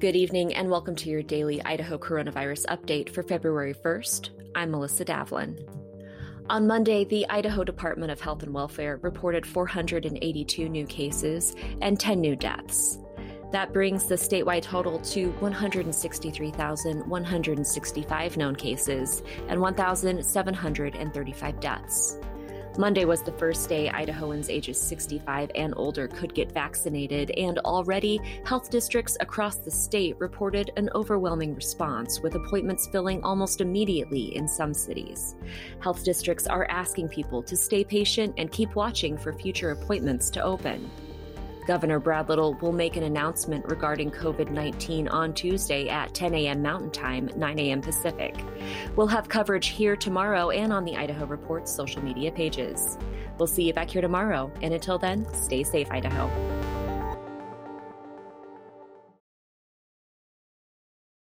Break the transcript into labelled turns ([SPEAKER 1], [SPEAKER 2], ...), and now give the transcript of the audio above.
[SPEAKER 1] Good evening and welcome to your daily Idaho coronavirus update for February 1st. I'm Melissa Davlin. On Monday, the Idaho Department of Health and Welfare reported 482 new cases and 10 new deaths. That brings the statewide total to 163,165 known cases and 1,735 deaths. Monday was the first day Idahoans ages 65 and older could get vaccinated, and already health districts across the state reported an overwhelming response, with appointments filling almost immediately in some cities. Health districts are asking people to stay patient and keep watching for future appointments to open. Governor Brad Little will make an announcement regarding COVID 19 on Tuesday at 10 a.m. Mountain Time, 9 a.m. Pacific. We'll have coverage here tomorrow and on the Idaho Report's social media pages. We'll see you back here tomorrow, and until then, stay safe, Idaho.